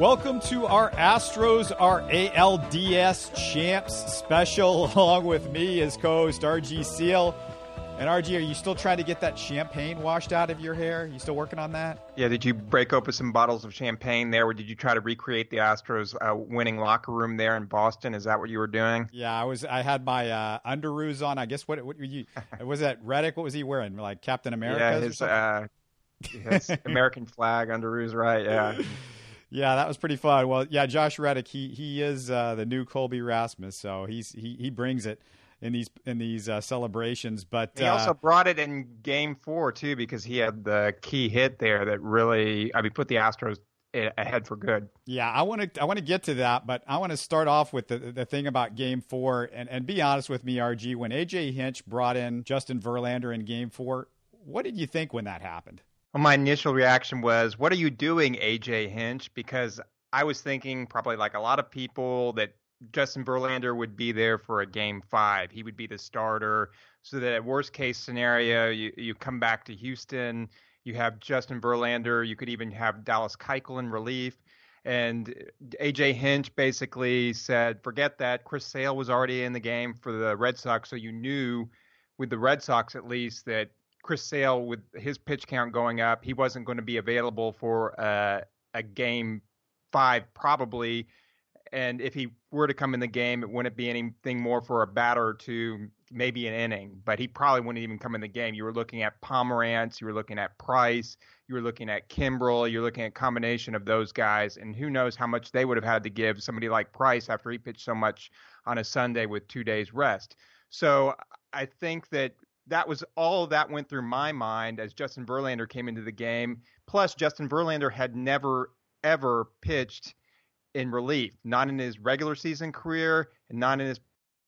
Welcome to our Astros, our ALDS Champs special. Along with me is co host RG Seal. And RG, are you still trying to get that champagne washed out of your hair? You still working on that? Yeah. Did you break open some bottles of champagne there, or did you try to recreate the Astros uh, winning locker room there in Boston? Is that what you were doing? Yeah, I was. I had my uh, underoos on. I guess what, what you was that Reddick? What was he wearing? Like Captain America? Yeah, his, uh, his American flag underoos, right? Yeah. Yeah, that was pretty fun. Well, yeah, Josh Reddick, he he is uh, the new Colby Rasmus, so he's he he brings it in these in these uh, celebrations. But he also uh, brought it in Game Four too because he had the key hit there that really, I mean, put the Astros ahead for good. Yeah, I want to I want to get to that, but I want to start off with the the thing about Game Four and and be honest with me, RG. When AJ Hinch brought in Justin Verlander in Game Four, what did you think when that happened? Well, my initial reaction was, "What are you doing, AJ Hinch?" Because I was thinking, probably like a lot of people, that Justin Verlander would be there for a game five. He would be the starter, so that at worst case scenario, you you come back to Houston, you have Justin Verlander, you could even have Dallas Keuchel in relief. And AJ Hinch basically said, forget that. Chris Sale was already in the game for the Red Sox, so you knew with the Red Sox at least that Chris Sale, with his pitch count going up, he wasn't going to be available for uh, a game five probably. And if he were to come in the game, it wouldn't be anything more for a batter to maybe an inning, but he probably wouldn't even come in the game. You were looking at Pomeranz, you were looking at Price, you were looking at Kimbrel, you're looking at a combination of those guys, and who knows how much they would have had to give somebody like Price after he pitched so much on a Sunday with two days rest. So I think that that was all that went through my mind as Justin Verlander came into the game. Plus, Justin Verlander had never ever pitched in relief, not in his regular season career and not in his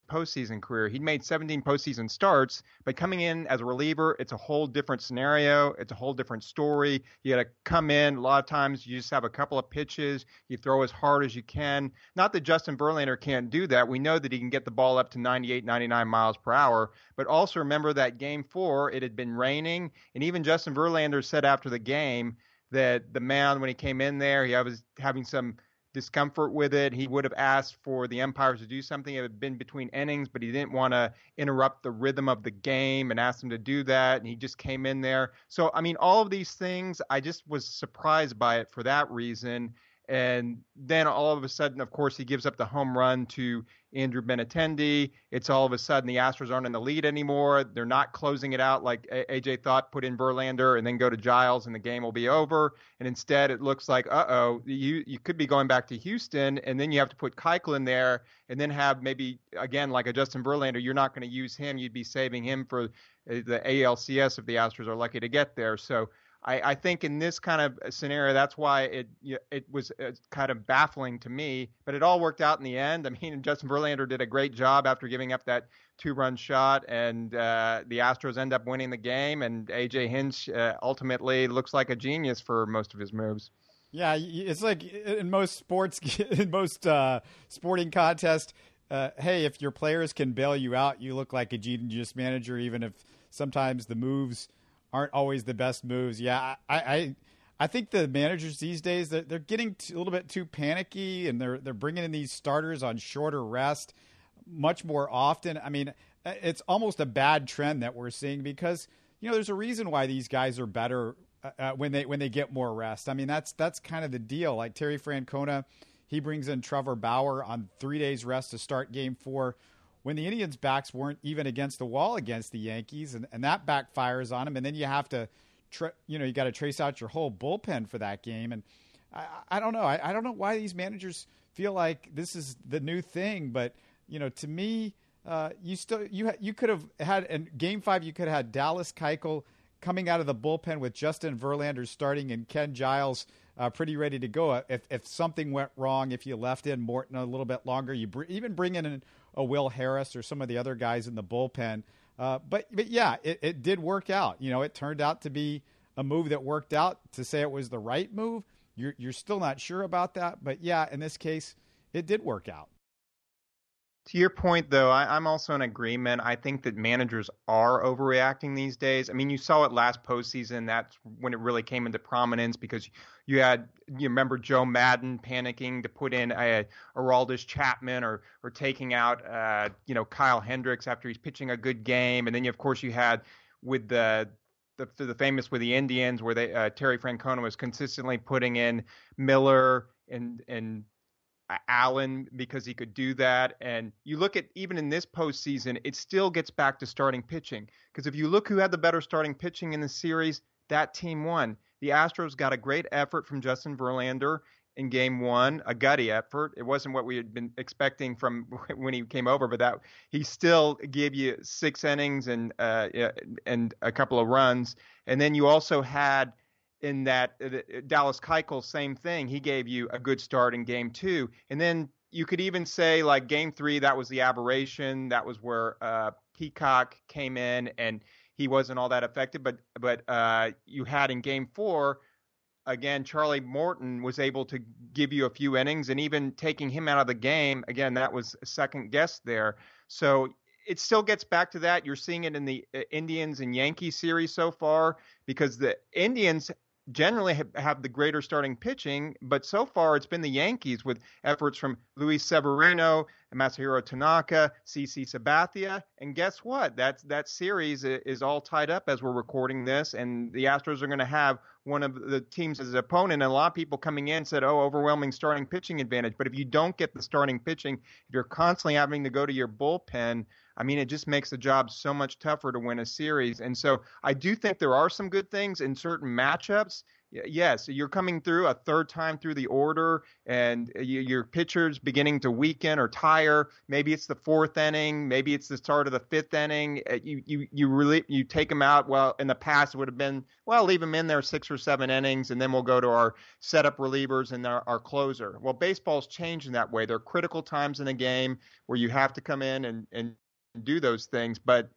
postseason career. He'd made 17 postseason starts, but coming in as a reliever, it's a whole different scenario. It's a whole different story. You got to come in. A lot of times you just have a couple of pitches. You throw as hard as you can. Not that Justin Verlander can't do that. We know that he can get the ball up to 98, 99 miles per hour. But also remember that game four, it had been raining. And even Justin Verlander said after the game that the mound, when he came in there, he was having some – discomfort with it. He would have asked for the umpires to do something. It had been between innings, but he didn't want to interrupt the rhythm of the game and ask them to do that. And he just came in there. So, I mean, all of these things, I just was surprised by it for that reason. And then all of a sudden, of course, he gives up the home run to Andrew Benintendi. It's all of a sudden the Astros aren't in the lead anymore. They're not closing it out like AJ thought, put in Verlander and then go to Giles and the game will be over. And instead, it looks like, uh oh, you you could be going back to Houston, and then you have to put Keuchel in there, and then have maybe again like a Justin Verlander. You're not going to use him. You'd be saving him for the ALCS if the Astros are lucky to get there. So I, I, think in this kind of scenario, that's why it it was uh, kind of baffling to me. But it all worked out in the end. I mean, Justin Verlander did a great job after giving up that two-run shot, and uh, the Astros end up winning the game. And AJ Hinch uh, ultimately looks like a genius for most of his moves. Yeah, it's like in most sports, in most uh, sporting contests. Uh, hey, if your players can bail you out, you look like a genius manager, even if sometimes the moves aren't always the best moves. Yeah, I, I, I think the managers these days they're, they're getting a little bit too panicky, and they're they're bringing in these starters on shorter rest much more often. I mean, it's almost a bad trend that we're seeing because you know there's a reason why these guys are better uh, uh when they when they get more rest. I mean, that's that's kind of the deal. Like Terry Francona, he brings in Trevor Bauer on three days rest to start Game Four when the Indians' backs weren't even against the wall against the Yankees, and, and that backfires on them. And then you have to, tra- you know, you got to trace out your whole bullpen for that game. And I, I don't know. I, I don't know why these managers feel like this is the new thing, but you know, to me, uh, you still you ha- you could have had in Game Five, you could have had Dallas Keuchel coming out of the bullpen with Justin Verlander starting and Ken Giles uh, pretty ready to go. If if something went wrong, if you left in Morton a little bit longer, you br- even bring in a Will Harris or some of the other guys in the bullpen. Uh, but but yeah, it, it did work out. You know, it turned out to be a move that worked out. To say it was the right move, you're you're still not sure about that. But yeah, in this case, it did work out. To your point, though, I, am also in agreement. I think that managers are overreacting these days. I mean, you saw it last postseason. That's when it really came into prominence because you had, you remember Joe Maddon panicking to put in a Aroldis Chapman or or taking out, uh, you know, Kyle Hendricks after he's pitching a good game, and then you, of course you had with the the, the famous with the Indians where they uh, Terry Francona was consistently putting in Miller and and Allen because he could do that. And you look at even in this postseason, it still gets back to starting pitching. Because if you look who had the better starting pitching in the series, that team won. The Astros got a great effort from Justin Verlander in game one, a gutty effort. It wasn't what we had been expecting from when he came over, but that he still gave you six innings and uh, and a couple of runs. And then you also had in that uh, Dallas Keuchel, same thing. He gave you a good start in game two, and then you could even say like game three, that was the aberration. That was where uh, Peacock came in and he wasn't all that effective. But but uh, you had in game four, again, Charlie Morton was able to give you a few innings, and even taking him out of the game, again, that was a second guess there. So it still gets back to that. You're seeing it in the uh, Indians and Yankees series so far because the Indians generally have, the greater starting pitching, but so far it's been the Yankees with efforts from Luis Severino, Masahiro Tanaka, CC Sabathia, and guess what? That's that series is all tied up as we're recording this, and the Astros are going to have one of the teams as an opponent. And a lot of people coming in said, "Oh, overwhelming starting pitching advantage." But if you don't get the starting pitching, if you're constantly having to go to your bullpen, I mean, it just makes the job so much tougher to win a series. And so I do think there are some good things in certain matchups. Yes, you're coming through a third time through the order, and your pitcher's beginning to weaken or tire. Maybe it's the fourth inning, maybe it's the start of the fifth inning. Uh, you you you really you take them out. Well, in the past it would have been well, leave them in there six or seven innings, and then we'll go to our setup relievers and our, our closer. Well, baseball's changed in that way. There are critical times in a game where you have to come in and and do those things, but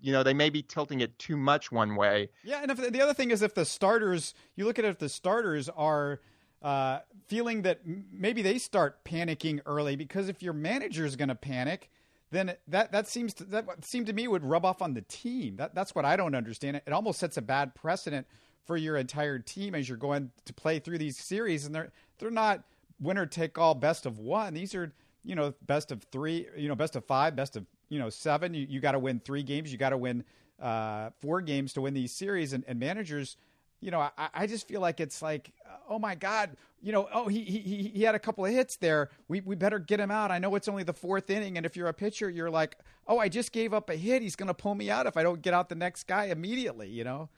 you know they may be tilting it too much one way. Yeah, and if, the other thing is if the starters, you look at it, if the starters are uh, feeling that maybe they start panicking early because if your manager is going to panic, then that that seems to, that seemed to me would rub off on the team. That that's what I don't understand. It almost sets a bad precedent for your entire team as you're going to play through these series, and they're they're not winner take all, best of one. These are you know best of three, you know best of five, best of you know seven. You, you got to win three games. You got to win uh, four games to win these series. And, and managers, you know, I, I just feel like it's like, oh my god, you know, oh he he he had a couple of hits there. We we better get him out. I know it's only the fourth inning, and if you're a pitcher, you're like, oh, I just gave up a hit. He's going to pull me out if I don't get out the next guy immediately. You know.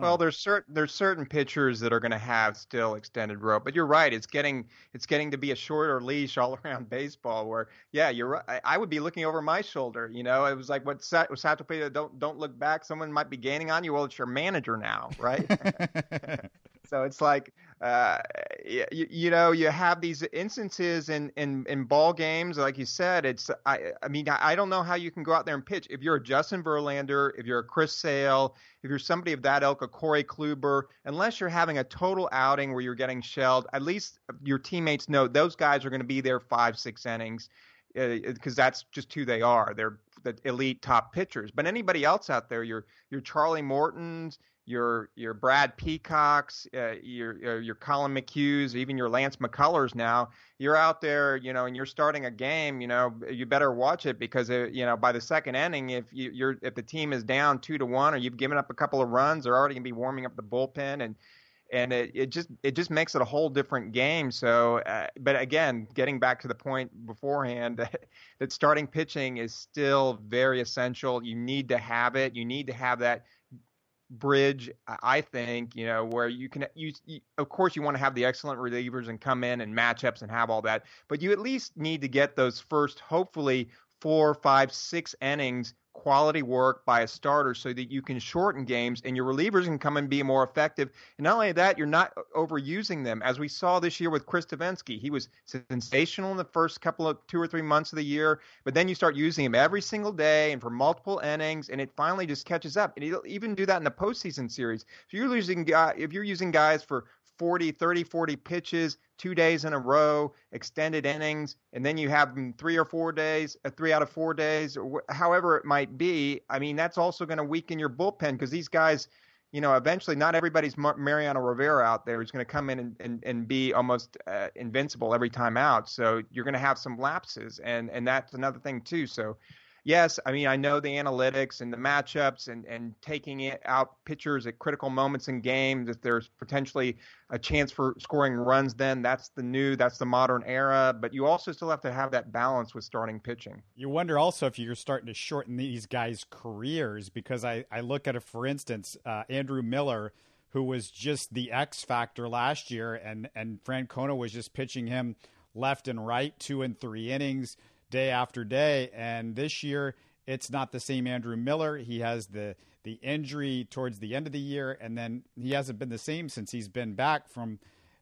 Well, there's certain there's certain pitchers that are going to have still extended rope, but you're right. It's getting it's getting to be a shorter leash all around baseball. Where yeah, you're right. I, I would be looking over my shoulder. You know, it was like what Sat, Sato don't don't look back. Someone might be gaining on you. Well, it's your manager now, right? so it's like uh, you, you, know, you have these instances in, in, in ball games, like you said. It's I I mean I don't know how you can go out there and pitch if you're a Justin Verlander, if you're a Chris Sale, if you're somebody of that ilk, a Corey Kluber, unless you're having a total outing where you're getting shelled. At least your teammates know those guys are going to be there five six innings because uh, that's just who they are. They're the elite top pitchers. But anybody else out there, your your Charlie Mortons, your your Brad Peacocks, uh, your uh, your Collin McHughes, even your Lance McCullers. Now you're out there, you know, and you're starting a game. You know, you better watch it because uh, you know by the second inning, if you, you're if the team is down two to one or you've given up a couple of runs, they're already gonna be warming up the bullpen and. And it, it just it just makes it a whole different game. So, uh, but again, getting back to the point beforehand, that, that starting pitching is still very essential. You need to have it. You need to have that bridge, I think, you know, where you can, you, you, of course, you want to have the excellent relievers and come in and matchups and have all that, but you at least need to get those first, hopefully, four, five, six innings quality work by a starter so that you can shorten games and your relievers can come and be more effective. And not only that, you're not uh, overusing them. As we saw this year with Chris Devenski, he was sensational in the first couple of two or three months of the year, but then you start using him every single day and for multiple innings, and it finally just catches up. And he'll even do that in the postseason series. So you're losing if you're using guys for 40, 30, 40 pitches, two days in a row, extended innings, and then you have them three or four days, uh, three out of four days, or wh- however it might be. I mean, that's also going to weaken your bullpen because these guys, you know, eventually not everybody's Mariano Rivera out there who's going to come in and, and, and be almost uh, invincible every time out. So you're going to have some lapses, and and that's another thing too. So yes, I mean, I know the analytics and the matchups and, and taking it out pitchers at critical moments in games. If there's potentially a chance for scoring runs, then that's the new, that's the modern era. But you also still have to have that balance with starting pitching. You wonder also if you're starting to shorten these guys' careers because I, I look at for instance, uh, Andrew Miller, who was just the X factor last year, and, and Francona was just pitching him left and right, two and three innings day after day. And this year, it's not the same Andrew Miller. He has the the injury towards the end of the year, and then he hasn't been the same since he's been back from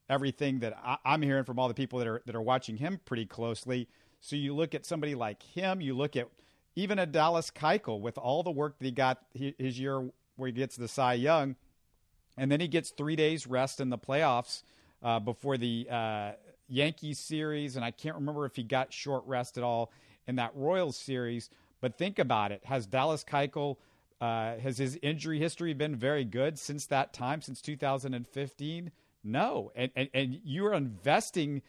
everything that I, am hearing from all the people that are that are watching him pretty closely. So you look at somebody like him, you look at even a Dallas Keuchel with all the work that he got his year where he gets the Cy Young, and then he gets three days rest in the playoffs uh, before the uh, Yankees series, and I can't remember if he got short rest at all in that Royals series. But think about it: has Dallas Keuchel uh, has his injury history been very good since that time, since 2015? No, and and, and you're investing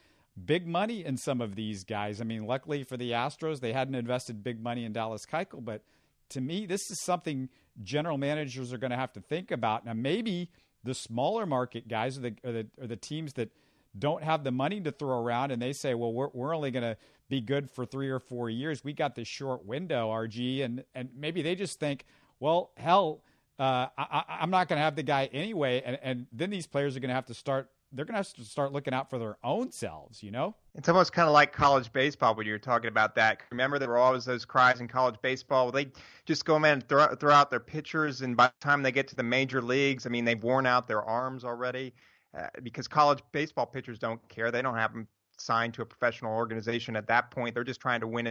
big money in some of these guys. I mean, luckily for the Astros, they hadn't invested big money in Dallas Keuchel, but to me, this is something general managers are going to have to think about. Now, maybe the smaller market guys are the, are the, are the teams that don't have the money to throw around and they say, well, we're, we're only going to be good for three or four years. We got this short window, RG. And, and maybe they just think, well, hell, uh, I, am not going to have the guy anyway. And, and then these players are going to have to start. They're going to have to start looking out for their own selves, you know? It's almost kind of like college baseball when you were talking about that. Remember, there were always those cries in college baseball. Well, they just go in and throw, throw out their pitchers, and by the time they get to the major leagues, I mean, they've worn out their arms already uh, because college baseball pitchers don't care. They don't have them signed to a professional organization at that point. They're just trying to win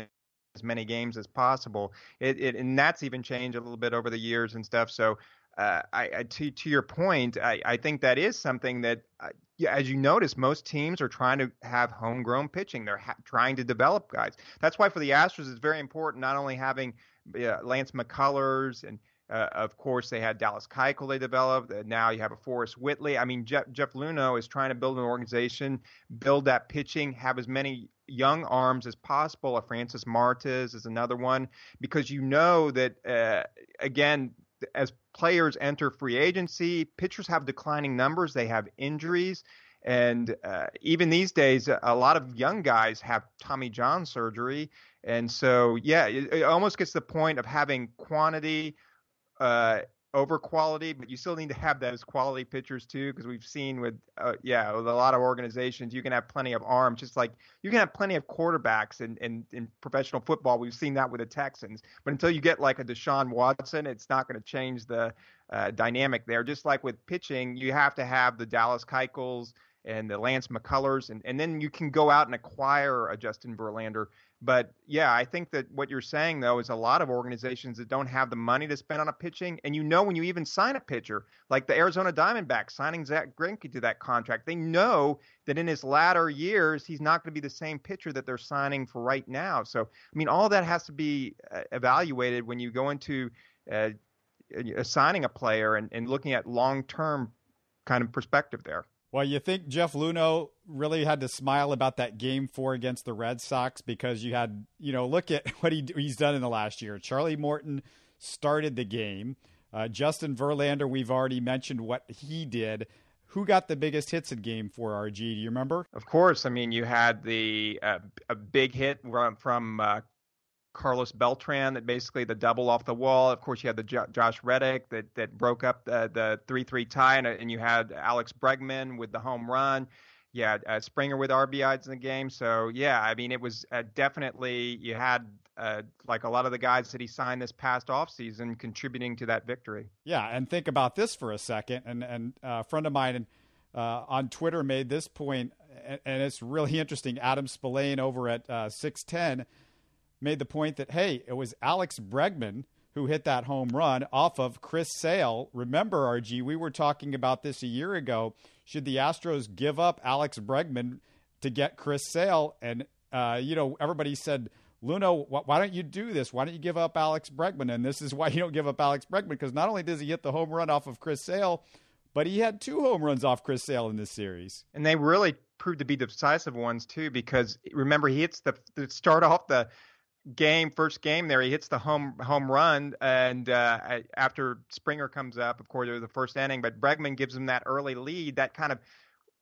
as many games as possible. It, it and that's even changed a little bit over the years and stuff. So. Uh, I, I, to to your point, I, I think that is something that, uh, as you notice, most teams are trying to have homegrown pitching. They're ha- trying to develop guys. That's why for the Astros, it's very important not only having uh, Lance McCullers and uh, of course, they had Dallas Keuchel they developed. Uh, now you have a Forrest Whitley. I mean, Jeff, Jeff Luhnow is trying to build an organization, build that pitching, have as many young arms as possible. A Francis Martes is another one because you know that uh, again, as players enter free agency, pitchers have declining numbers. They have injuries. And uh, even these days, a lot of young guys have Tommy John surgery. And so, yeah, it, it almost gets to the point of having quantity uh, over quality, but you still need to have those quality pitchers too, because we've seen with uh, yeah with a lot of organizations, you can have plenty of arms, just like you can have plenty of quarterbacks in, in, in professional football. We've seen that with the Texans, but until you get like a Deshaun Watson, it's not going to change the uh, dynamic there. Just like with pitching, you have to have the Dallas Keuchels and the Lance McCullers, and, and then you can go out and acquire a Justin Verlander but yeah, I think that what you're saying though is a lot of organizations that don't have the money to spend on a pitching, and you know when you even sign a pitcher, like the Arizona Diamondbacks signing Zack Greinke to that contract, they know that in his latter years he's not going to be the same pitcher that they're signing for right now. So I mean, all that has to be uh, evaluated when you go into uh, assigning a player and, and looking at long term kind of perspective there. Well, you think Jeff Luhnow really had to smile about that game four against the Red Sox because you had, you know, look at what he he's done in the last year. Charlie Morton started the game. Uh, Justin Verlander, we've already mentioned what he did. Who got the biggest hits in Game Four? RG, do you remember? Of course. I mean, you had the uh, a big hit from, uh, Carlos Beltran that basically the double off the wall. Of course, you had the jo- Josh Reddick that that broke up the the three three tie, and, and, you had Alex Bregman with the home run. Yeah, uh, Springer with RBIs in the game. So yeah, I mean it was uh, definitely you had uh, like a lot of the guys that he signed this past offseason contributing to that victory. Yeah, and think about this for a second. And and uh, a friend of mine uh, on Twitter made this point, and, and, it's really interesting. Adam Spolane over at uh, six ten made the point that hey, it was Alex Bregman who hit that home run off of Chris Sale. Remember, RG, we were talking about this a year ago. Should the Astros give up Alex Bregman to get Chris Sale? And, uh, you know, everybody said, Luhnow, why don't you do this? Why don't you give up Alex Bregman? And this is why you don't give up Alex Bregman because not only does he hit the home run off of Chris Sale, but he had two home runs off Chris Sale in this series. And they really proved to be decisive ones too, because remember he hits the, the start off the game, first game there, he hits the home home run, and uh, after Springer comes up, of course, the first inning, but Bregman gives him that early lead. That kind of,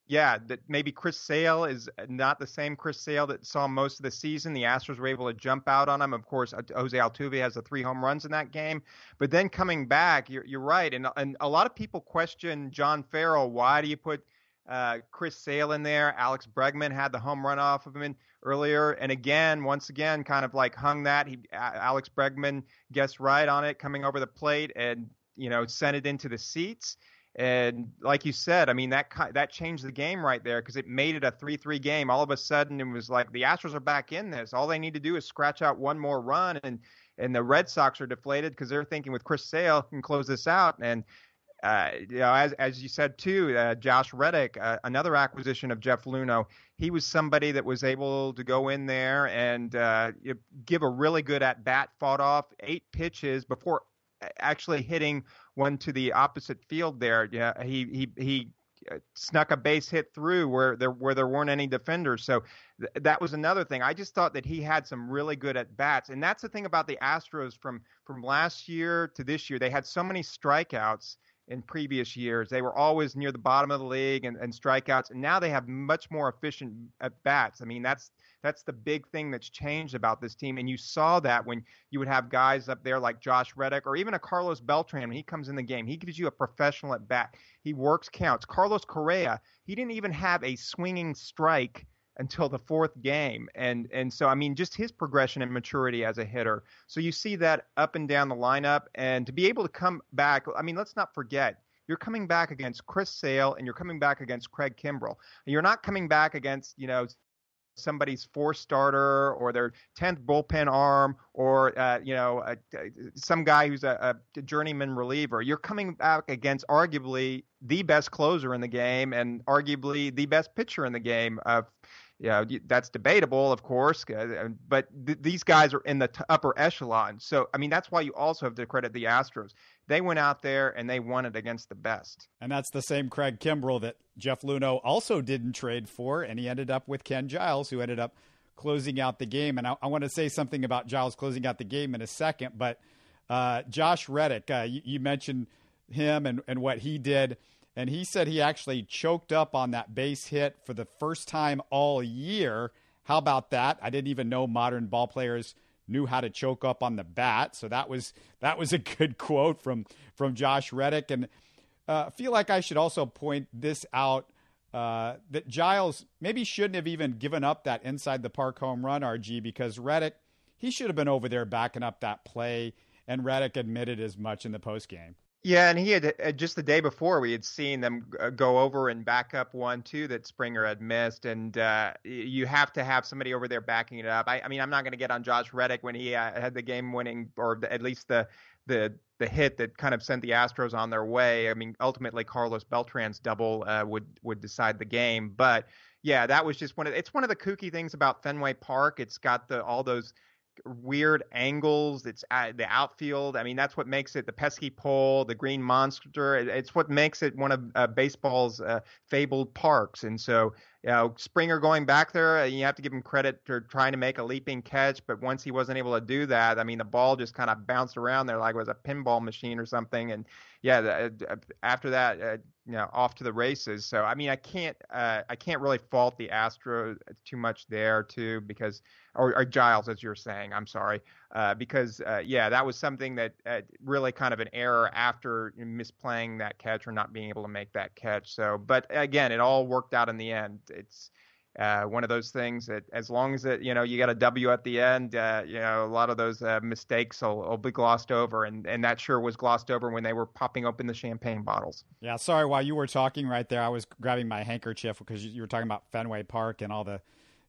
yeah, that maybe Chris Sale is not the same Chris Sale that saw most of the season. The Astros were able to jump out on him. Of course, Jose Altuve has the three home runs in that game, but then coming back, you're, you're right, and and a lot of people question John Farrell. Why do you put uh, Chris Sale in there. Alex Bregman had the home run off of him earlier, and again, once again, kind of like hung that. He Alex Bregman guessed right on it, coming over the plate, and you know sent it into the seats. And like you said, I mean that that changed the game right there because it made it a three-three game. All of a sudden, it was like the Astros are back in this. All they need to do is scratch out one more run, and and the Red Sox are deflated because they're thinking with Chris Sale can close this out. And uh, you know, as as you said too, uh, Josh Reddick, uh, another acquisition of Jeff Luhnow, he was somebody that was able to go in there and uh, give a really good at bat. Fought off eight pitches before actually hitting one to the opposite field. There, yeah, he he he uh, snuck a base hit through where there where there weren't any defenders. So th- that was another thing. I just thought that he had some really good at bats, and that's the thing about the Astros from from last year to this year. They had so many strikeouts in previous years. They were always near the bottom of the league and, and strikeouts, and now they have much more efficient at bats. I mean, that's that's the big thing that's changed about this team, and you saw that when you would have guys up there like Josh Reddick or even a Carlos Beltran when he comes in the game. He gives you a professional at bat. He works counts. Carlos Correa, he didn't even have a swinging strike until the fourth game. And and so I mean just his progression and maturity as a hitter. So you see that up and down the lineup and to be able to come back, I mean let's not forget you're coming back against Chris Sale and you're coming back against Craig Kimbrel. You're not coming back against, you know, somebody's four starter or their 10th bullpen arm or uh, you know uh, some guy who's a, a, journeyman reliever you're coming back against arguably the best closer in the game and arguably the best pitcher in the game uh, you know, that's debatable, of course, uh, but th- these guys are in the t- upper echelon. So, I mean, that's why you also have to credit the Astros. They went out there and they won it against the best. And that's the same Craig Kimbrel that Jeff Luhnow also didn't trade for, and he ended up with Ken Giles, who ended up closing out the game. And I, I want to say something about Giles closing out the game in a second, but uh, Josh Reddick, uh, you, you mentioned him and, and what he did and he said he actually choked up on that base hit for the first time all year. How about that? I didn't even know modern ball players knew how to choke up on the bat, so that was that was a good quote from from Josh Reddick. And uh, feel like I should also point this out uh, that Giles maybe shouldn't have even given up that inside the park home run, RG, because Reddick he should have been over there backing up that play, and Reddick admitted as much in the post game. Yeah, and he had uh, just the day before we had seen them uh, go over and back up one two that Springer had missed, and uh, you have to have somebody over there backing it up. I, I mean, I'm not going to get on Josh Reddick when he uh, had the game-winning, or at least the the the hit that kind of sent the Astros on their way. I mean, ultimately Carlos Beltran's double uh, would would decide the game, but yeah, that was just one of it's one of the kooky things about Fenway Park. It's got the all those weird angles. It's the outfield. I mean, that's what makes it the pesky pole, the green monster. It's what makes it one of uh, baseball's uh, fabled parks. And so, you know, Springer going back there, uh, you have to give him credit for trying to make a leaping catch. But once he wasn't able to do that, I mean, the ball just kind of bounced around there like it was a pinball machine or something. And yeah, the, uh, after that, uh, you know, off to the races. So I mean, I can't, uh, I can't really fault the Astros too much there too, because or, or Giles, as you're saying, I'm sorry, uh, because uh, yeah, that was something that uh, really kind of an error after misplaying that catch or not being able to make that catch. So, but again, it all worked out in the end. It's uh, one of those things that as long as it, you know, you got a W at the end, uh, you know, a lot of those mistakes will, will, be glossed over. And, and that sure was glossed over when they were popping open the champagne bottles. Yeah. Sorry. While you were talking right there, I was grabbing my handkerchief because you, were talking about Fenway Park and all the,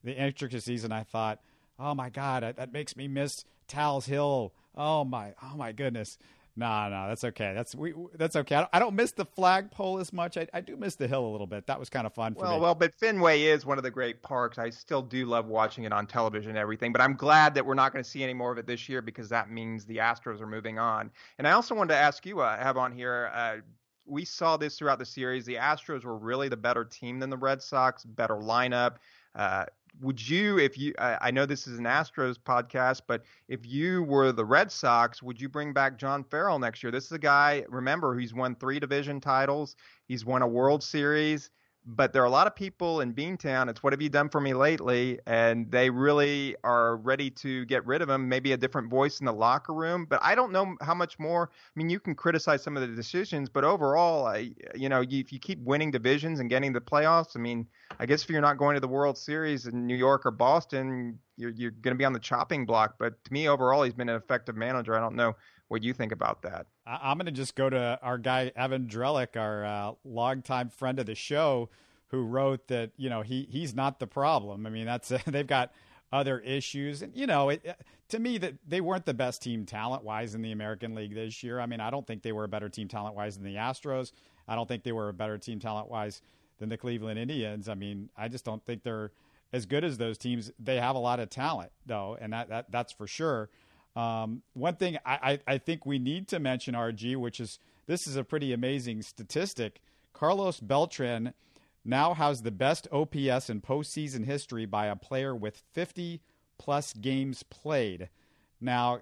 the intricacies. And I thought, oh my God, that makes me miss Tal's Hill Oh my, oh my goodness. No, no, that's okay. That's we. That's okay. I don't, I don't miss the flagpole as much. I, I do miss the hill a little bit. That was kind of fun for well, me. Well, but Fenway is one of the great parks. I still do love watching it on television and everything. But I'm glad that we're not going to see any more of it this year because that means the Astros are moving on. And I also wanted to ask you, uh, have on here. Uh, we saw this throughout the series. The Astros were really the better team than the Red Sox, better lineup. Uh, would you, if you, I know this is an Astros podcast, but if you were the Red Sox, would you bring back John Farrell next year? This is a guy, remember, he's won three division titles, he's won a World Series but there are a lot of people in Beantown. It's what have you done for me lately? And they really are ready to get rid of him. Maybe a different voice in the locker room, but I don't know how much more. I mean, you can criticize some of the decisions, but overall, I, you know, if you keep winning divisions and getting the playoffs, I mean, I guess if you're not going to the World Series in New York or Boston, you're, you're going to be on the chopping block. But to me, overall, he's been an effective manager. I don't know what do you think about that. I'm going to just go to our guy Evan Drellich, our uh, longtime friend of the show, who wrote that you know he he's not the problem. I mean, that's they've got other issues, and you know, it, to me that they weren't the best team talent wise in the American League this year. I mean, I don't think they were a better team talent wise than the Astros. I don't think they were a better team talent wise than the Cleveland Indians. I mean, I just don't think they're as good as those teams. They have a lot of talent though, and that, that that's for sure. Um, one thing I, I, I think we need to mention, RG, which is this is a pretty amazing statistic. Carlos Beltran now has the best OPS in postseason history by a player with 50 plus games played. Now,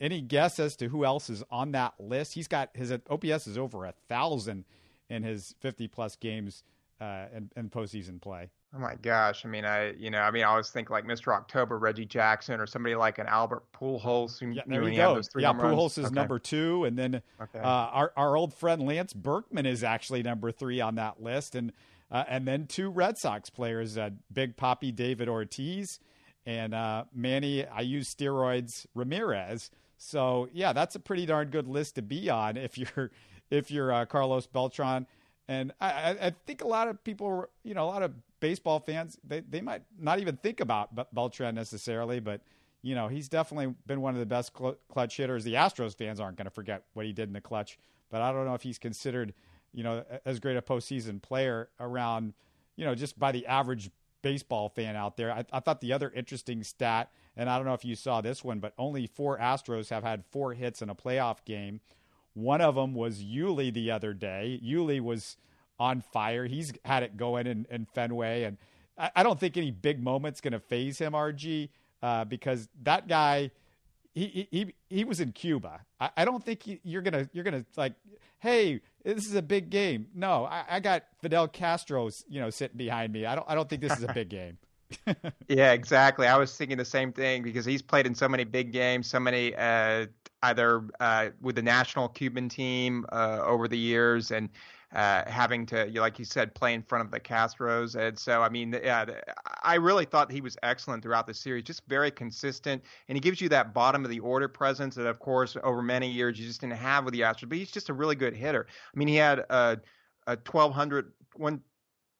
any guess as to who else is on that list? He's got his OPS is over a thousand in his 50 plus games uh, in postseason play. Oh my gosh! I mean, I you know, I mean, I always think like Mr. October, Reggie Jackson, or somebody like an Albert Pujols. yeah, there you go. yeah, Pujols is okay. number two, and then okay. uh, our our old friend Lance Berkman is actually number three on that list, and uh, and then two Red Sox players, uh, Big Poppy David Ortiz and uh, Manny. I use steroids Ramirez. So yeah, that's a pretty darn good list to be on if you're if you're uh, Carlos Beltran. And I, I think a lot of people, you know, a lot of baseball fans, they, they might not even think about Beltran necessarily, but you know, he's definitely been one of the best cl- clutch hitters. The Astros fans aren't going to forget what he did in the clutch, but I don't know if he's considered, you know, as great a postseason player around, you know, just by the average baseball fan out there. I, I thought the other interesting stat, and I don't know if you saw this one, but only four Astros have had four hits in a playoff game. One of them was Yuli the other day. Yuli was on fire. He's had it going in, in Fenway, and I, I, don't think any big moment's going to faze him, RG, uh, because that guy. He, he he was in Cuba. I, I don't think you're gonna you're gonna like, hey, this is a big game. No, I, I got Fidel Castro, you know, sitting behind me. I don't I don't think this is a big game. yeah, exactly. I was thinking the same thing because he's played in so many big games, so many uh, either uh, with the national Cuban team uh, over the years, and uh, having to, like you said, play in front of the Castros. And so, I mean, yeah, I really thought he was excellent throughout the series, just very consistent. And he gives you that bottom of the order presence that, of course, over many years you just didn't have with the Astros. But he's just a really good hitter. I mean, he had a, a 1200, one,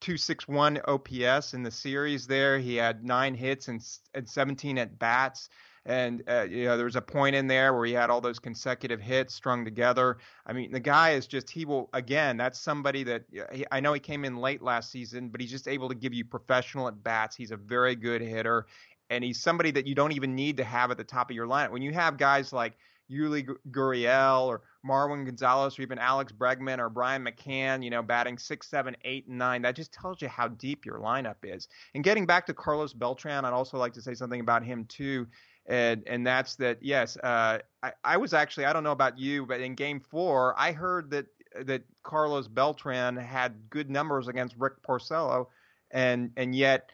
261 OPS in the series there. He had nine hits and, and 17 at bats. And uh, you know, there was a point in there where he had all those consecutive hits strung together. I mean, the guy is just he will again. That's somebody that I know he came in late last season, but he's just able to give you professional at bats. He's a very good hitter, and he's somebody that you don't even need to have at the top of your lineup. When you have guys like Yuli Gurriel or Marwin Gonzalez or even Alex Bregman or Brian McCann, you know, batting six, seven, eight, and nine. That just tells you how deep your lineup is. And getting back to Carlos Beltran, I'd also like to say something about him too and and that's that. Yes, uh, I, I was actually I don't know about you, but in Game Four, I heard that that Carlos Beltran had good numbers against Rick Porcello, and and yet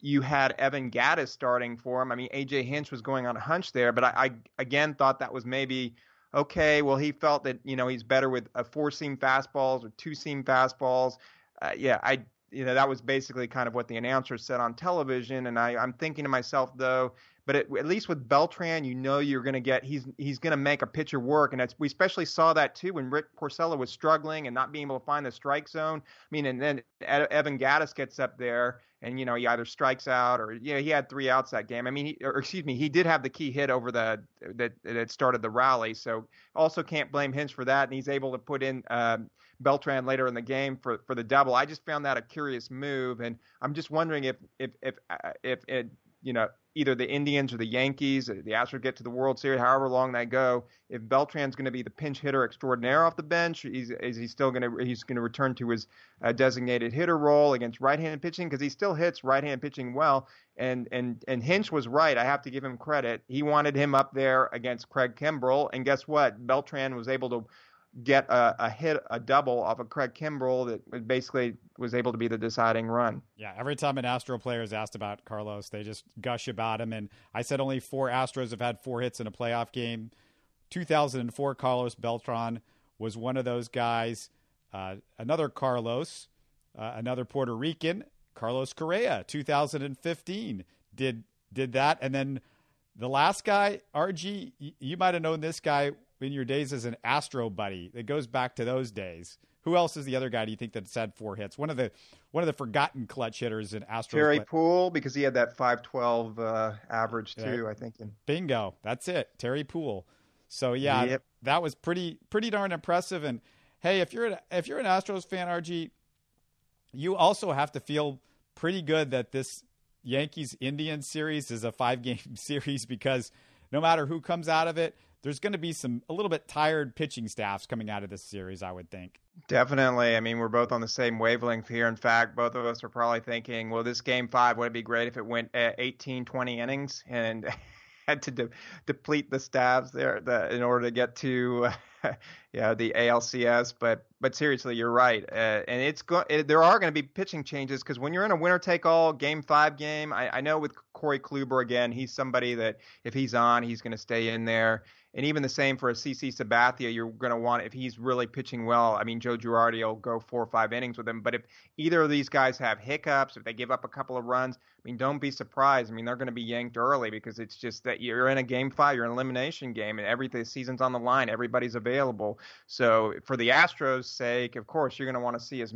you had Evan Gattis starting for him. I mean, AJ Hinch was going on a hunch there, but I, I again thought that was maybe okay. Well, he felt that you know he's better with a four seam fastballs or two seam fastballs. Uh, yeah, I you know that was basically kind of what the announcer said on television, and I, I'm thinking to myself though But it, at least with Beltran, you know you're going to get he's he's going to make a pitcher work, and we especially saw that too when Rick Porcello was struggling and not being able to find the strike zone. I mean, and then Evan Gattis gets up there, and you know he either strikes out or you know he had three outs that game. I mean, he, or excuse me, he did have the key hit over the that that started the rally, so also can't blame Hinch for that, and he's able to put in. Um, Beltran later in the game for for the double. I just found that a curious move, and I'm just wondering if if if uh, if it, you know either the Indians or the Yankees, the Astros get to the World Series, however long they go. If Beltran's going to be the pinch hitter extraordinaire off the bench, is, is he still going to he's going to return to his uh, designated hitter role against right-handed pitching because he still hits right-handed pitching well. And and and Hinch was right. I have to give him credit. He wanted him up there against Craig Kimbrel, and guess what? Beltran was able to get a, a, hit, a double off of Craig Kimbrel that basically was able to be the deciding run. Yeah, every time an Astro player is asked about Carlos, they just gush about him. And I said only four Astros have had four hits in a playoff game. 2004, Carlos Beltran was one of those guys. Uh, another Carlos, uh, another Puerto Rican, Carlos Correa, 2015, did did that. And then the last guy, RG, you might have known this guy in your days as an Astro buddy. It goes back to those days. Who else is the other guy? Do you think that's had four hits? One of the one of the forgotten clutch hitters in Astro. Terry Puhl because he had that five twelve uh, average too. I think. In- Bingo, that's it. Terry Puhl. So yeah, yep. that was pretty pretty darn impressive. And hey, if you're an, if you're an Astros fan, RG, you also have to feel pretty good that this Yankees Indians series is a five game series because no matter who comes out of it, there's going to be some a little bit tired pitching staffs coming out of this series, I would think. Definitely. I mean, we're both on the same wavelength here. In fact, both of us are probably thinking, well, this game five, would it be great if it went 18, 20 innings and had to de- deplete the staffs there the, in order to get to yeah the ALCS. But but seriously, you're right, uh, and it's go- it, there are going to be pitching changes because when you're in a winner take all game five game, I, I know with Corey Kluber again, he's somebody that if he's on, he's going to stay in there. And even the same for a CC Sabathia, you're going to want if he's really pitching well. I mean, Joe Girardi will go four or five innings with him. But if either of these guys have hiccups, if they give up a couple of runs, I mean, don't be surprised. I mean, they're going to be yanked early because it's just that you're in a game five, you're an elimination game, and everything season's on the line. Everybody's available. So for the Astros' sake, of course, you're going to want to see as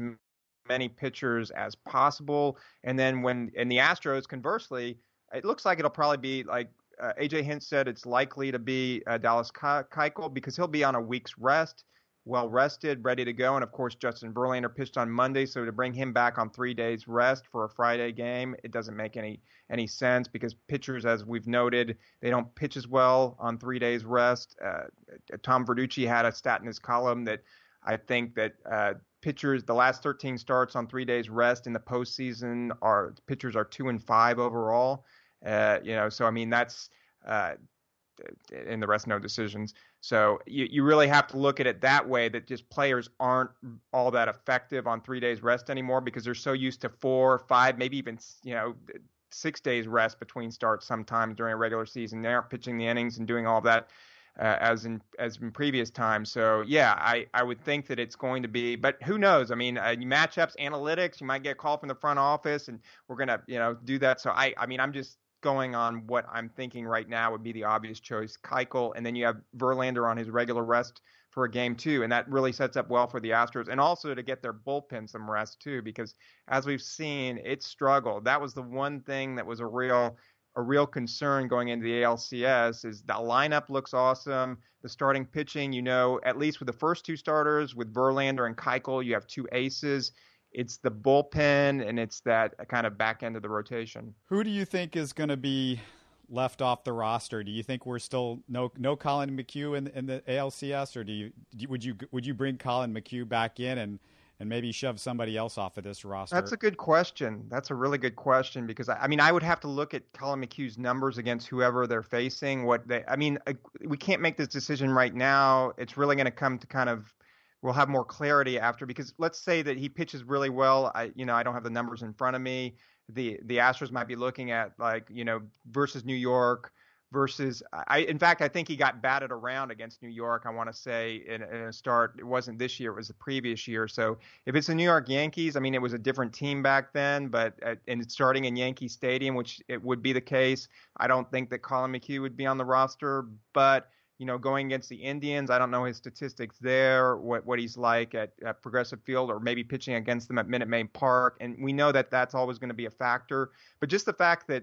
many pitchers as possible. And then when in the Astros, conversely, it looks like it'll probably be like uh, AJ Hinch said it's likely to be uh, Dallas Keuchel because he'll be on a week's rest, well rested, ready to go. And of course, Justin Verlander pitched on Monday, so to bring him back on three days rest for a Friday game, it doesn't make any any sense because pitchers, as we've noted, they don't pitch as well on three days rest. Uh, Tom Verducci had a stat in his column that I think that uh, pitchers the last 13 starts on three days rest in the postseason are pitchers are two and five overall. Uh, you know, so I mean that's uh, in the rest no decisions. So you, you really have to look at it that way that just players aren't all that effective on three days rest anymore because they're so used to four, five, maybe even you know six days rest between starts sometimes during a regular season. They aren't pitching the innings and doing all that. Uh, as in as in previous times. So yeah, I, I would think that it's going to be, but who knows? I mean, uh, matchups, analytics, you might get a call from the front office, and we're gonna you know do that. So I I mean I'm just going on what I'm thinking right now would be the obvious choice, Keuchel, and then you have Verlander on his regular rest for a game too, and that really sets up well for the Astros, and also to get their bullpen some rest too, because as we've seen, it struggled. That was the one thing that was a real a real concern going into the ALCS is the lineup looks awesome. The starting pitching, you know, at least with the first two starters with Verlander and Keuchel, you have two aces it's the bullpen and it's that kind of back end of the rotation. Who do you think is going to be left off the roster? Do you think we're still no no Collin McHugh in in the ALCS, or do you would you would you bring Collin McHugh back in and and maybe shove somebody else off of this roster? That's a good question. That's a really good question because I, I mean I would have to look at Collin McHugh's numbers against whoever they're facing. What they I mean we can't make this decision right now. It's really going to come to kind of we'll have more clarity after because let's say that he pitches really well. I you know I don't have the numbers in front of me. The the Astros might be looking at like you know versus New York versus I in fact I think he got batted around against New York I want to say in, in, a start it wasn't this year it was the previous year so if it's the New York Yankees I mean it was a different team back then but uh, and starting in Yankee Stadium which it would be the case I don't think that Collin McHugh would be on the roster but you know going against the Indians I don't know his statistics there what what he's like at, at Progressive Field or maybe pitching against them at Minute Maid Park and we know that that's always going to be a factor but just the fact that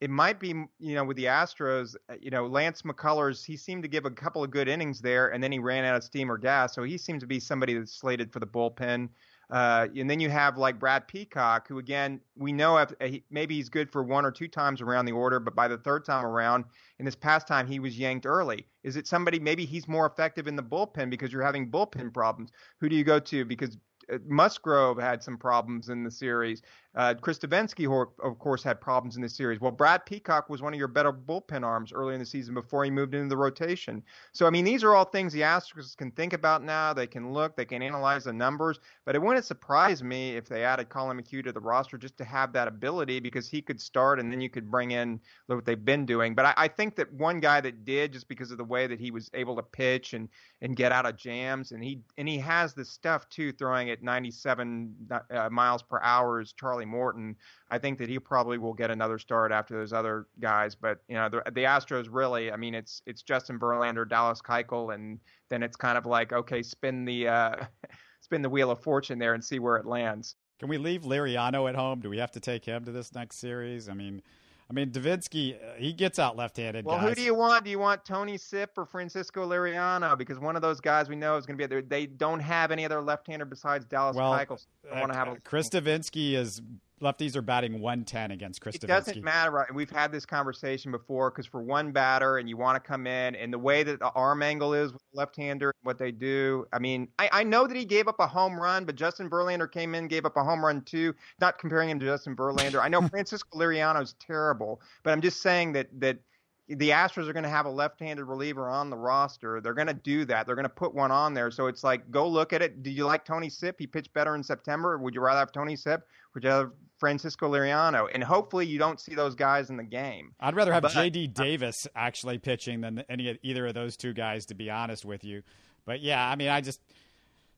it might be, you know, with the Astros, uh, you know, Lance McCullers, he seemed to give a couple of good innings there, and then he ran out of steam or gas. So he seems to be somebody that's slated for the bullpen. Uh, and then you have like Brad Peacock, who again we know if, uh, maybe he's good for one or two times around the order, but by the third time around, in this past time he was yanked early. Is it somebody maybe he's more effective in the bullpen because you're having bullpen problems? Who do you go to? Because uh, Musgrove had some problems in the series. Uh, Chris Devenski, of course, had problems in this series. Well, Brad Peacock was one of your better bullpen arms early in the season before he moved into the rotation. So, I mean, these are all things the Astros can think about now. They can look, they can analyze the numbers. But it wouldn't surprise me if they added Collin McHugh to the roster just to have that ability because he could start and then you could bring in what they've been doing. But I, I think that one guy that did, just because of the way that he was able to pitch and and get out of jams, and he and he has the stuff too, throwing at 97 uh, miles per hour, is Charlie Morton. I think that he probably will get another start after those other guys. But you know, the, the Astros really, I mean, it's it's Justin Verlander, Dallas Keuchel, and then it's kind of like okay, spin the uh, spin the wheel of fortune there and see where it lands. Can we leave Liriano at home? Do we have to take him to this next series? I mean, I mean, Devenski, uh, he gets out left-handed. Well, guys. who do you want? Do you want Tony Sipp or Francisco Liriano? Because one of those guys we know is going to be there. They don't have any other left-hander besides Dallas well, Keuchel. I want to have a, Chris Devenski is lefties are batting 110 against Chris It doesn't matter. We've had this conversation before because for one batter and you want to come in and the way that the arm angle is with the left-hander, what they do. I mean, I, I know that he gave up a home run, but Justin Verlander came in, gave up a home run too. Not comparing him to Justin Verlander. I know Francisco Liriano is terrible, but I'm just saying that that – the Astros are going to have a left-handed reliever on the roster. They're going to do that. They're going to put one on there. So it's like, go look at it. Do you like Tony Sipp? He pitched better in September. Would you rather have Tony Sipp? Would you have Francisco Liriano? And hopefully you don't see those guys in the game. I'd rather have but, J.D. Davis actually pitching than any either of those two guys, to be honest with you. But yeah, I mean, I just,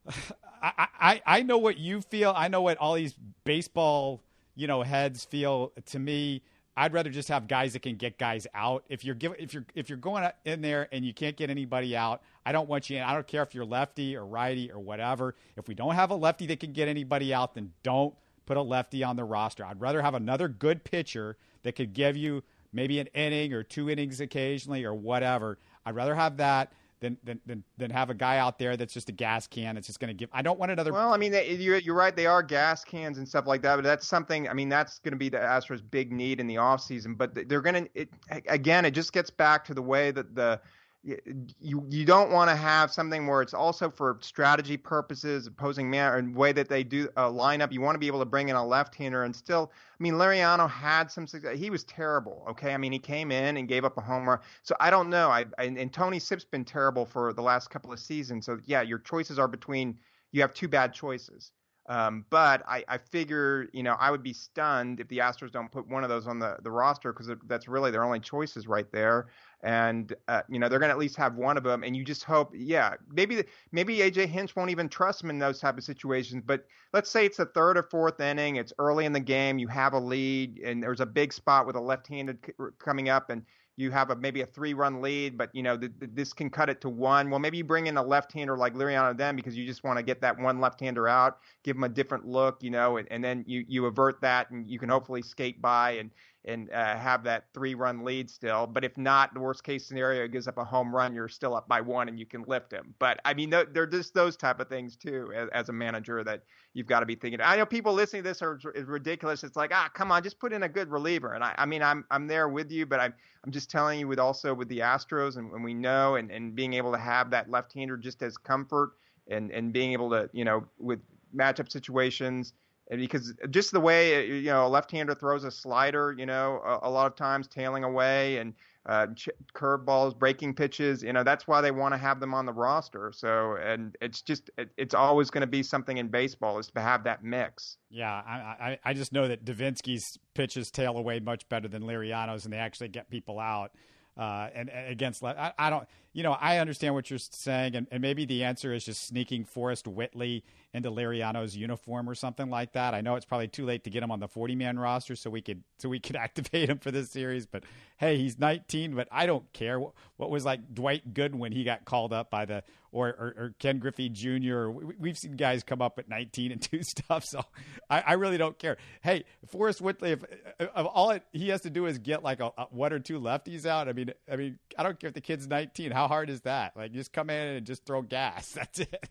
I, I, I know what you feel. I know what all these baseball, you know, heads feel. To me, I'd rather just have guys that can get guys out. If you're give, if you're if you're going in there and you can't get anybody out, I don't want you in. I don't care if you're lefty or righty or whatever. If we don't have a lefty that can get anybody out, then don't put a lefty on the roster. I'd rather have another good pitcher that could give you maybe an inning or two innings occasionally or whatever. I'd rather have that than than than, than have a guy out there that's just a gas can that's just going to give. I don't want another. Well, I mean, you're you're right. They are gas cans and stuff like that, but that's something. I mean, that's going to be the Astros' big need in the offseason. But they're going to. Again, it just gets back to the way that the you you don't want to have something where it's also for strategy purposes, opposing man, and way that they do a lineup. You want to be able to bring in a left-hander and still. I mean, Liriano had some success. He was terrible. Okay, I mean, he came in and gave up a homer. So I don't know. I and, and Tony Sipp's been terrible for the last couple of seasons. So yeah, your choices are between. You have two bad choices. Um, but I, I figure, you know, I would be stunned if the Astros don't put one of those on the, the roster because that's really their only choices right there and uh, you know they're going to at least have one of them and you just hope yeah maybe maybe AJ Hinch won't even trust him in those type of situations but let's say it's the third or fourth inning it's early in the game you have a lead and there's a big spot with a left-handed coming up and you have a maybe a three run lead, but you know th- th- this can cut it to one. Well, maybe you bring in a left hander like Liriano then because you just want to get that one left hander out, give him a different look, you know, and, and then you you avert that and you can hopefully skate by and and uh, have that three run lead still. But if not, the worst case scenario gives up a home run, you're still up by one and you can lift him. But I mean, they're just those type of things too, as, as a manager that you've got to be thinking. I know people listening to this are is ridiculous. It's like, ah, come on, just put in a good reliever. And I, I mean, I'm I'm there with you, but I'm I'm just telling you with also with the Astros and, and we know and, and being able to have that left hander just as comfort and and being able to you know with matchup situations because just the way you know a left-hander throws a slider, you know, a, a lot of times tailing away and uh, ch- curveballs, breaking pitches, you know, that's why they want to have them on the roster. So, and it's just it, it's always going to be something in baseball is to have that mix. Yeah, I, I I just know that Devenski's pitches tail away much better than Liriano's, and they actually get people out. uh, and, and, against I, I, don't you know I understand what you're saying and, and, maybe the answer is just sneaking Forrest Whitley into Liriano's uniform or something like that. I know it's probably too late to get him on the 40 man roster so we could so we could activate him for this series. But hey, he's 19, but I don't care. What, what was like Dwight Gooden when he got called up by the or or, or Ken Griffey Jr. We, have seen guys come up at 19 and do stuff, so I, I really don't care. Hey, Forrest Whitley, if, uh, if all it, he has to do is get like a, a, one or two lefties out. I mean, I mean, I don't care if the kid's 19. How hard is that? Like, just come in and just throw gas. That's it.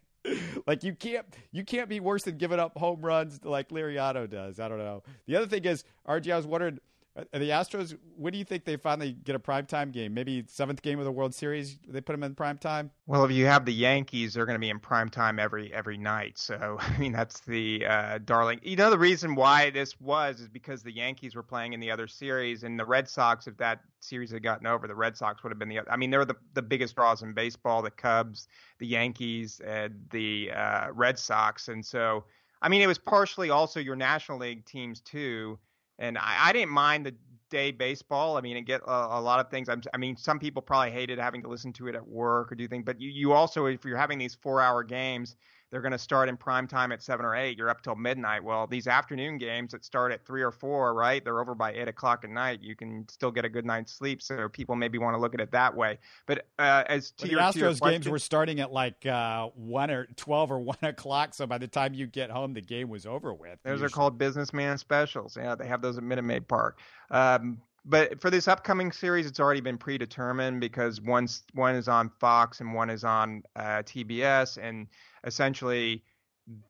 like you can't you can't be worse than giving up home runs like Liriano does. I don't know. The other thing is, RG, I was wondering uh, the Astros, when do you think they finally get a primetime game? Maybe seventh game of the World Series, they put them in prime time. Well, if you have the Yankees, they're going to be in prime time every every night. So I mean, that's the uh, darling. You know, the reason why this was is because the Yankees were playing in the other series, and the Red Sox. If that series had gotten over, the Red Sox would have been the. I mean, they were the the biggest draws in baseball: the Cubs, the Yankees, and the uh, Red Sox. And so, I mean, it was partially also your National League teams too and I, I didn't mind the day baseball. I mean, and get a, a lot of things. I'm, i mean, some people probably hated having to listen to it at work or do things, but you, you also, if you're having these four hour games, they're going to start in prime time at seven or eight. You're up till midnight. Well, these afternoon games that start at three or four, right? They're over by eight o'clock at night. You can still get a good night's sleep. So people maybe want to look at it that way. But uh, as to well, your, the Astros your question, games were starting at like uh, one or twelve or one o'clock. So by the time you get home, the game was over with. Those are called businessman specials. Yeah, they have those at Minute Maid Park. Um, but for this upcoming series, it's already been predetermined because one's one is on Fox and one is on uh, TBS, and essentially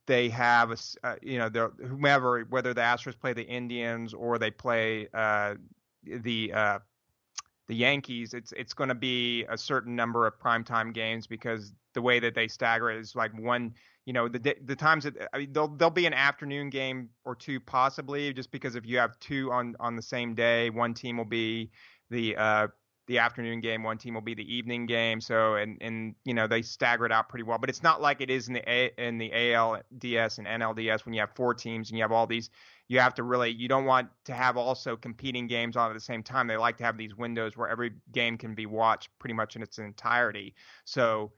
they have a, uh, you know whomever whether the Astros play the Indians or they play uh, the uh, the Yankees, it's it's going to be a certain number of primetime games because the way that they stagger it is like one you know the the times that I mean, there'll there'll be an afternoon game or two possibly just because if you have two on on the same day, one team will be the uh, the afternoon game, one team will be the evening game. So and and you know they stagger it out pretty well, but it's not like it is in the A, in the ALDS and NLDS when you have four teams and you have all these. You have to really you don't want to have also competing games on at the same time. They like to have these windows where every game can be watched pretty much in its entirety. So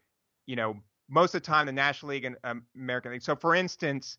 you know most of the time the National League and um, American League. So, for instance,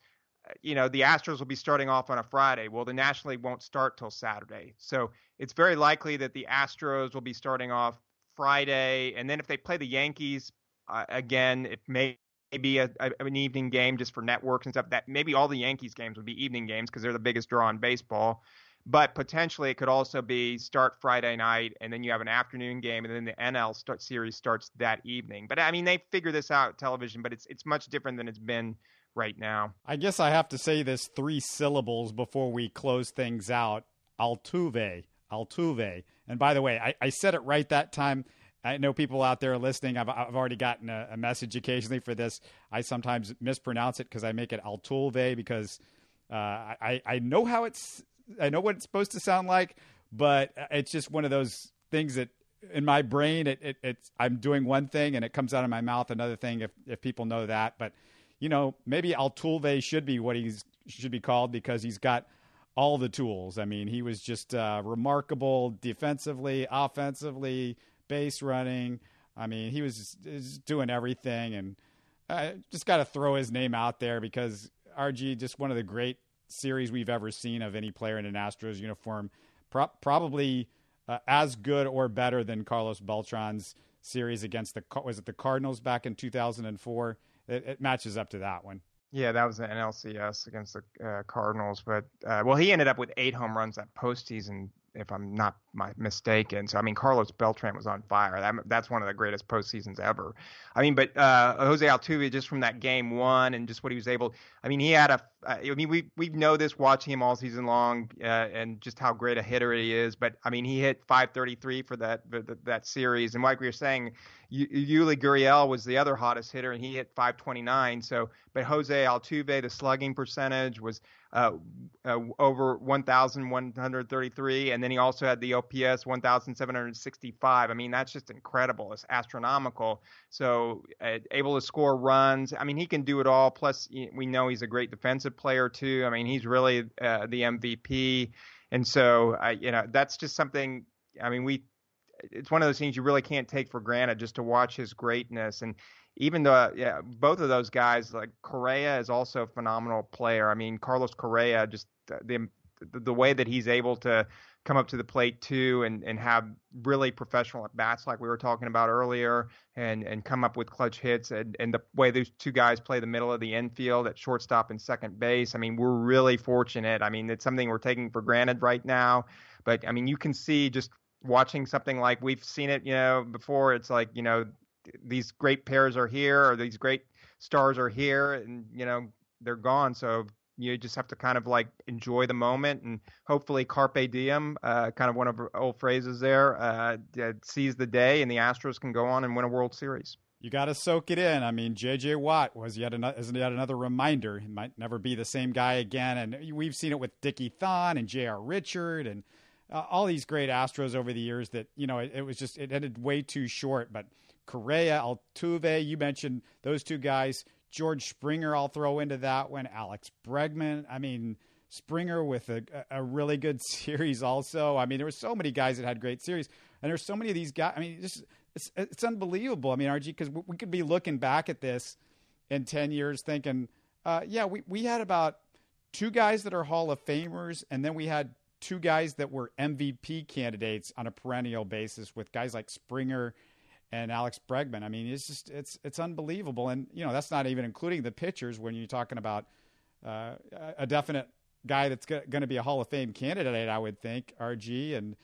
you know the Astros will be starting off on a Friday. Well, the National League won't start till Saturday, so it's very likely that the Astros will be starting off Friday, and then if they play the Yankees uh, again, it may be a, a, an evening game just for networks and stuff. That maybe all the Yankees games would be evening games because they're the biggest draw in baseball but potentially it could also be start Friday night and then you have an afternoon game and then the NL start series starts that evening. But I mean they figure this out television, but it's it's much different than it's been right now. I guess I have to say this three syllables before we close things out. Altuve, Altuve. And by the way, I, I said it right that time. I know people out there listening. I've, I've already gotten a, a message occasionally for this. I sometimes mispronounce it because I make it Altuve because uh, I, I know how it's I know what it's supposed to sound like, but it's just one of those things that in my brain it, it, it's I'm doing one thing and it comes out of my mouth another thing if if people know that. But you know, maybe Altuve should be what he's should be called because he's got all the tools. I mean, he was just uh, remarkable defensively, offensively, base running. I mean, he was, was doing everything, and I just got to throw his name out there because RG just one of the great series we've ever seen of any player in an Astros uniform. Pro- probably uh, as good or better than Carlos Beltran's series against the was it the Cardinals back in 2004. It, it matches up to that one. Yeah, that was the NLCS against the uh, Cardinals, but uh, well, he ended up with eight home runs that postseason if I'm not mistaken. So I mean, Carlos Beltran was on fire. That, that's one of the greatest postseasons ever. I mean, but uh, Jose Altuve just from that game one and just what he was able. I mean, he had a. Uh, I mean, we we know this watching him all season long uh, and just how great a hitter he is. But I mean, he hit 533 for that that, that series, and like we were saying, Yuli Gurriel was the other hottest hitter, and he hit 529. So, but Jose Altuve, the slugging percentage was uh, uh, over 1,133, and then he also had the OPS 1,765. I mean, that's just incredible. It's astronomical. So uh, able to score runs. I mean, he can do it all. Plus, we know he's a great defensive player too. I mean, he's really uh, the MVP. And so, you know, that's just something. I mean, we it's one of those things you really can't take for granted just to watch his greatness and even though uh, yeah, both of those guys like Correa is also a phenomenal player. I mean, Carlos Correa just the um, the, the way that he's able to come up to the plate too and, and have really professional at bats like we were talking about earlier and, and come up with clutch hits and, and the way those two guys play the middle of the infield at shortstop and second base. I mean, we're really fortunate. I mean, it's something we're taking for granted right now. But I mean, you can see just watching something like we've seen it, you know, before. It's like, you know, these great pairs are here or these great stars are here and, you know, they're gone. So you just have to kind of like enjoy the moment and hopefully carpe diem, uh, kind of one of our old phrases there, uh, seize the day, and the Astros can go on and win a World Series. You got to soak it in. I mean, J.J. Watt was yet another, is yet another reminder. He might never be the same guy again. And we've seen it with Dickie Thon and J.R. Richard and uh, all these great Astros over the years that, you know, it, it was just, it ended way too short. But Correa, Altuve, you mentioned those two guys George Springer, I'll throw into that one. Alex Bregman. I mean, Springer with a, a really good series also. I mean, there were so many guys that had great series, and there's so many of these guys. I mean, just it's it's unbelievable. I mean, RG, because we could be looking back at this in ten years, thinking, uh, yeah, we we had about two guys that are Hall of Famers, and then we had two guys that were MVP candidates on a perennial basis with guys like Springer and Alex Bregman. I mean, it's just it's it's unbelievable, and you know that's not even including the pitchers when you're talking about uh, a definite guy that's going to be a Hall of Fame candidate. I would think RG and.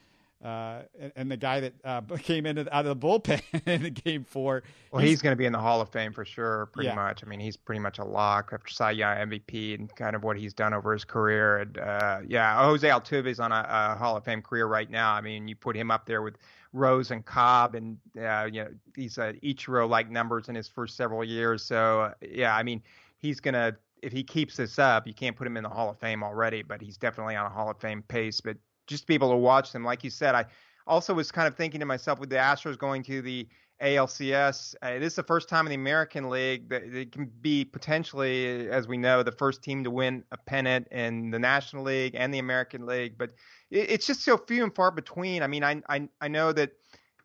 Uh, and, and, the guy that uh, came into out of the bullpen in the game four. Well, he's, he's going to be in the Hall of Fame for sure, pretty yeah. much. I mean, he's pretty much a lock after Cy Young MVP and kind of what he's done over his career. And uh, yeah, Jose Altuve is on a, a Hall of Fame career right now. I mean, you put him up there with Rose and Cobb, and uh, you know these uh, Ichiro like numbers in his first several years. So uh, yeah, I mean he's gonna if he keeps this up, you can't put him in the Hall of Fame already, but he's definitely on a Hall of Fame pace. But just to be able to watch them, like you said, I also was kind of thinking to myself with the Astros going to the ALCS. Uh, it is the first time in the American League that it can be potentially, as we know, the first team to win a pennant in the National League and the American League. But it, it's just so few and far between. I mean, I I, I know that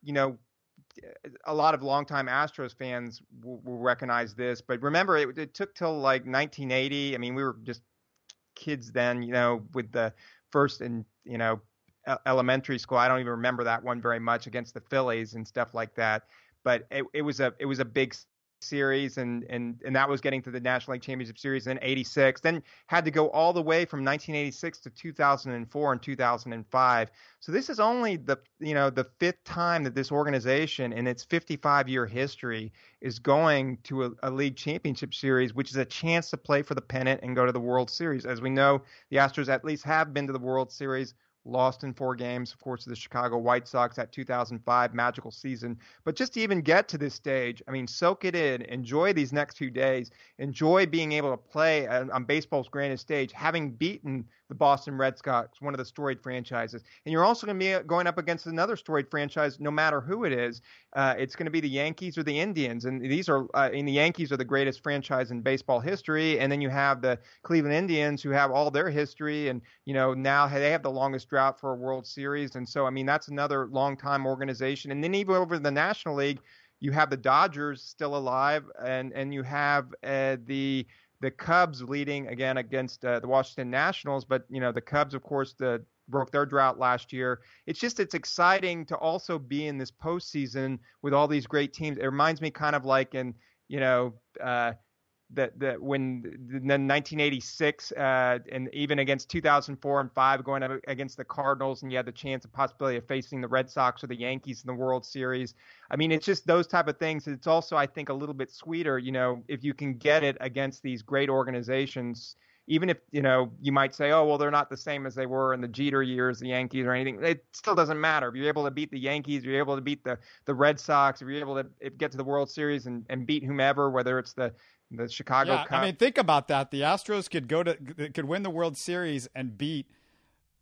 you know a lot of longtime Astros fans will, will recognize this, but remember, it, it took till like 1980. I mean, we were just kids then, you know, with the first and you know elementary school. I don't even remember that one very much against the Phillies and stuff like that but it, it was a it was a big series and and and that was getting to the National League Championship Series in 86 then had to go all the way from 1986 to 2004 and 2005 so this is only the you know the fifth time that this organization in its 55 year history is going to a, a league championship series which is a chance to play for the pennant and go to the World Series. As we know the Astros at least have been to the World Series lost in four games, of course, to the Chicago White Sox that 2005 magical season. But just to even get to this stage, I mean, soak it in, enjoy these next few days, enjoy being able to play on baseball's grandest stage, having beaten the Boston Red Sox, one of the storied franchises. And you're also going to be uh, going up against another storied franchise, no matter who it is. Uh, it's going to be the Yankees or the Indians, and these are, uh, and the Yankees are the greatest franchise in baseball history. And then you have the Cleveland Indians, who have all their history, and you know now they have the longest drought for a World Series. And so, I mean, that's another long time organization. And then even over the National League you have the Dodgers still alive, and and you have uh, the the Cubs leading again against uh, the Washington Nationals, but you know the Cubs, of course, the broke their drought last year. It's just it's exciting to also be in this postseason with all these great teams. It reminds me kind of like in you know uh, that that when the 1986 uh, and even against 2004 and five going up against the Cardinals and you had the chance and possibility of facing the Red Sox or the Yankees in the World Series. I mean, it's just those type of things. It's also I think a little bit sweeter, you know, if you can get it against these great organizations. Even if you know you might say, oh well, they're not the same as they were in the Jeter years, the Yankees or anything. It still doesn't matter if you're able to beat the Yankees, you're able to beat the the Red Sox, if you're able to get to the World Series and, and beat whomever, whether it's the the Chicago yeah, Cup. I mean, think about that. The Astros could go to could win the World Series and beat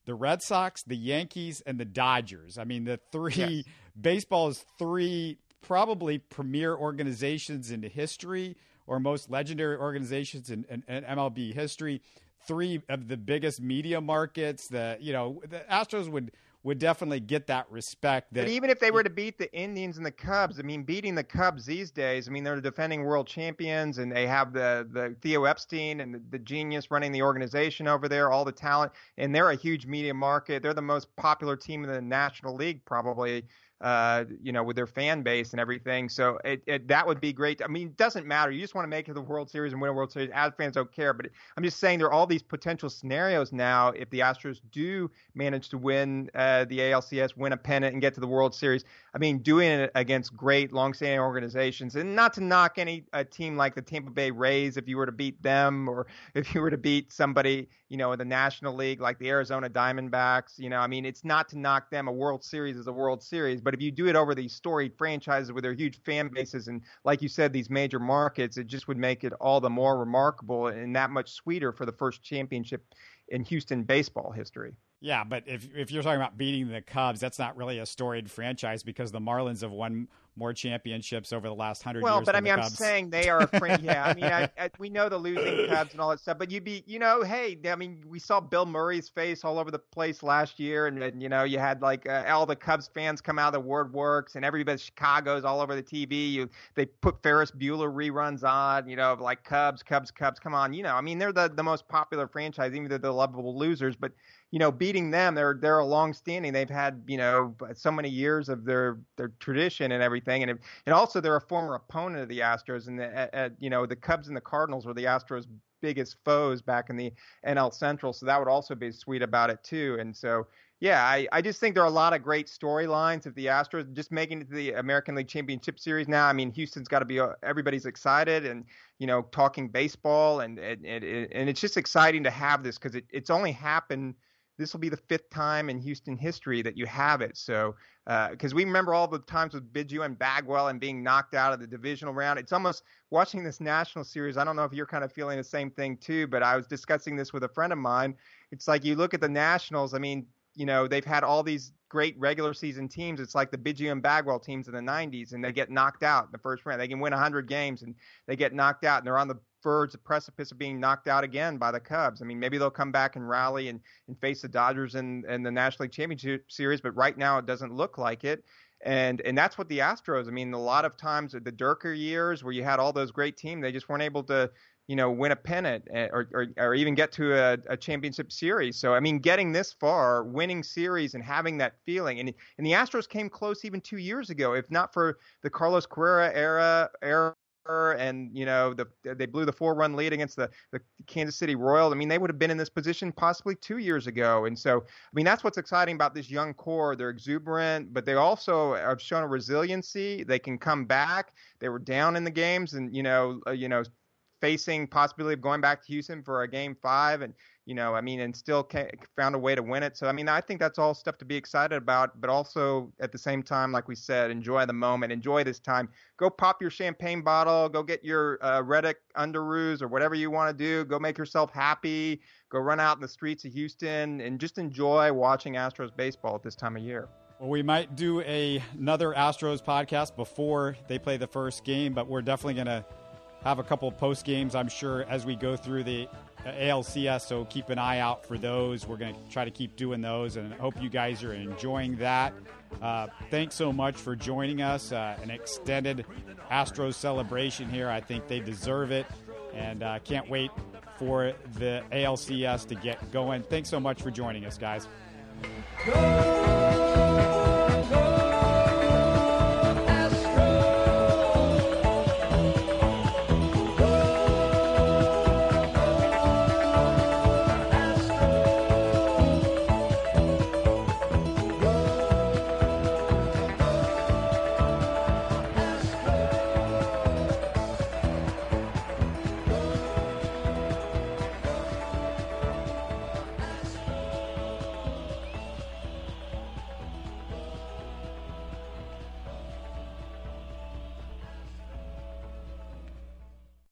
the Red Sox, the Yankees, and the Dodgers. I mean, the three yes. is three probably premier organizations in history or most legendary organizations in, in, in, MLB history. Three of the biggest media markets. The you know the Astros would would definitely get that respect. That but even if they were to beat the Indians and the Cubs, I mean, beating the Cubs these days, I mean, they're defending world champions, and they have the the Theo Epstein and the, the genius running the organization over there, all the talent, and they're a huge media market. They're the most popular team in the National League, probably uh, you know, with their fan base and everything. So it, it, that would be great. I mean, it doesn't matter. You just want to make it to the World Series and win a World Series. As fans don't care. But I'm just saying there are all these potential scenarios now if the Astros do manage to win uh, the ALCS, win a pennant, and get to the World Series. I mean, doing it against great, long-standing organizations, and not to knock any a team like the Tampa Bay Rays if you were to beat them, or if you were to beat somebody, you know, in the National League like the Arizona Diamondbacks. You know, I mean, it's not to knock them. A World Series is a World Series, but if you do it over these storied franchises with their huge fan bases and, like you said, these major markets, it just would make it all the more remarkable and that much sweeter for the first championship in Houston baseball history. Yeah, but if if you're talking about beating the Cubs, that's not really a storied franchise because the Marlins have won more championships over the last hundred well, years. Well, but I mean, I'm saying they are a friend. yeah, I mean, I, I, we know the losing Cubs and all that stuff, but you'd be, you know, hey, I mean, we saw Bill Murray's face all over the place last year, and, and you know, you had like uh, all the Cubs fans come out of the WordWorks, and everybody Chicago's all over the TV. You, they put Ferris Bueller reruns on, you know, like Cubs, Cubs, Cubs. Come on, you know, I mean, they're the the most popular franchise, even though they're the lovable losers, but you know, beating them, they're they're a long standing. They've had you know so many years of their their tradition and everything, and and also they're a former opponent of the Astros, and the at, at, you know the Cubs and the Cardinals were the Astros' biggest foes back in the NL Central, so that would also be sweet about it too. And so yeah, I, I just think there are a lot of great storylines of the Astros just making it to the American League Championship Series now. I mean, Houston's got to be uh, everybody's excited and you know talking baseball and and and, and it's just exciting to have this because it, it's only happened this will be the fifth time in Houston history that you have it. So, because uh, we remember all the times with Biggio and Bagwell and being knocked out of the divisional round, it's almost watching this national series. I don't know if you're kind of feeling the same thing too, but I was discussing this with a friend of mine. It's like you look at the Nationals. I mean, you know, they've had all these great regular season teams. It's like the Biggio and Bagwell teams in the 90s, and they get knocked out in the first round. They can win 100 games, and they get knocked out, and they're on the verge, the precipice of being knocked out again by the Cubs. I mean, maybe they'll come back and rally and, and face the Dodgers in, in the National League Championship Series, but right now it doesn't look like it. And and that's what the Astros. I mean, a lot of times the Durker years where you had all those great teams, they just weren't able to, you know, win a pennant eh, or or, or even get to a, a championship series. So I mean, getting this far, winning series, and having that feeling, and and the Astros came close even two years ago. If not for the Carlos Correa era era and you know the they blew the four run lead against the the Kansas City Royals. I mean, they would have been in this position possibly two years ago. And so, I mean, that's what's exciting about this young core. They're exuberant, but they also have shown a resiliency. They can come back. They were down in the games, and you know, uh, you know, facing possibility of going back to Houston for a game five, and you know, I mean, and still found a way to win it. So, I mean, I think that's all stuff to be excited about, but also at the same time, like we said, enjoy the moment, enjoy this time. Go pop your champagne bottle, go get your uh, Reddick underoos or whatever you want to do. Go make yourself happy. Go run out in the streets of Houston and just enjoy watching Astros baseball at this time of year. Well, we might do a, another Astros podcast before they play the first game, but we're definitely going to have a couple of post games, I'm sure, as we go through the ALCS. So keep an eye out for those. We're going to try to keep doing those, and hope you guys are enjoying that. Uh, thanks so much for joining us. Uh, an extended Astros celebration here. I think they deserve it, and uh, can't wait for the ALCS to get going. Thanks so much for joining us, guys. Go!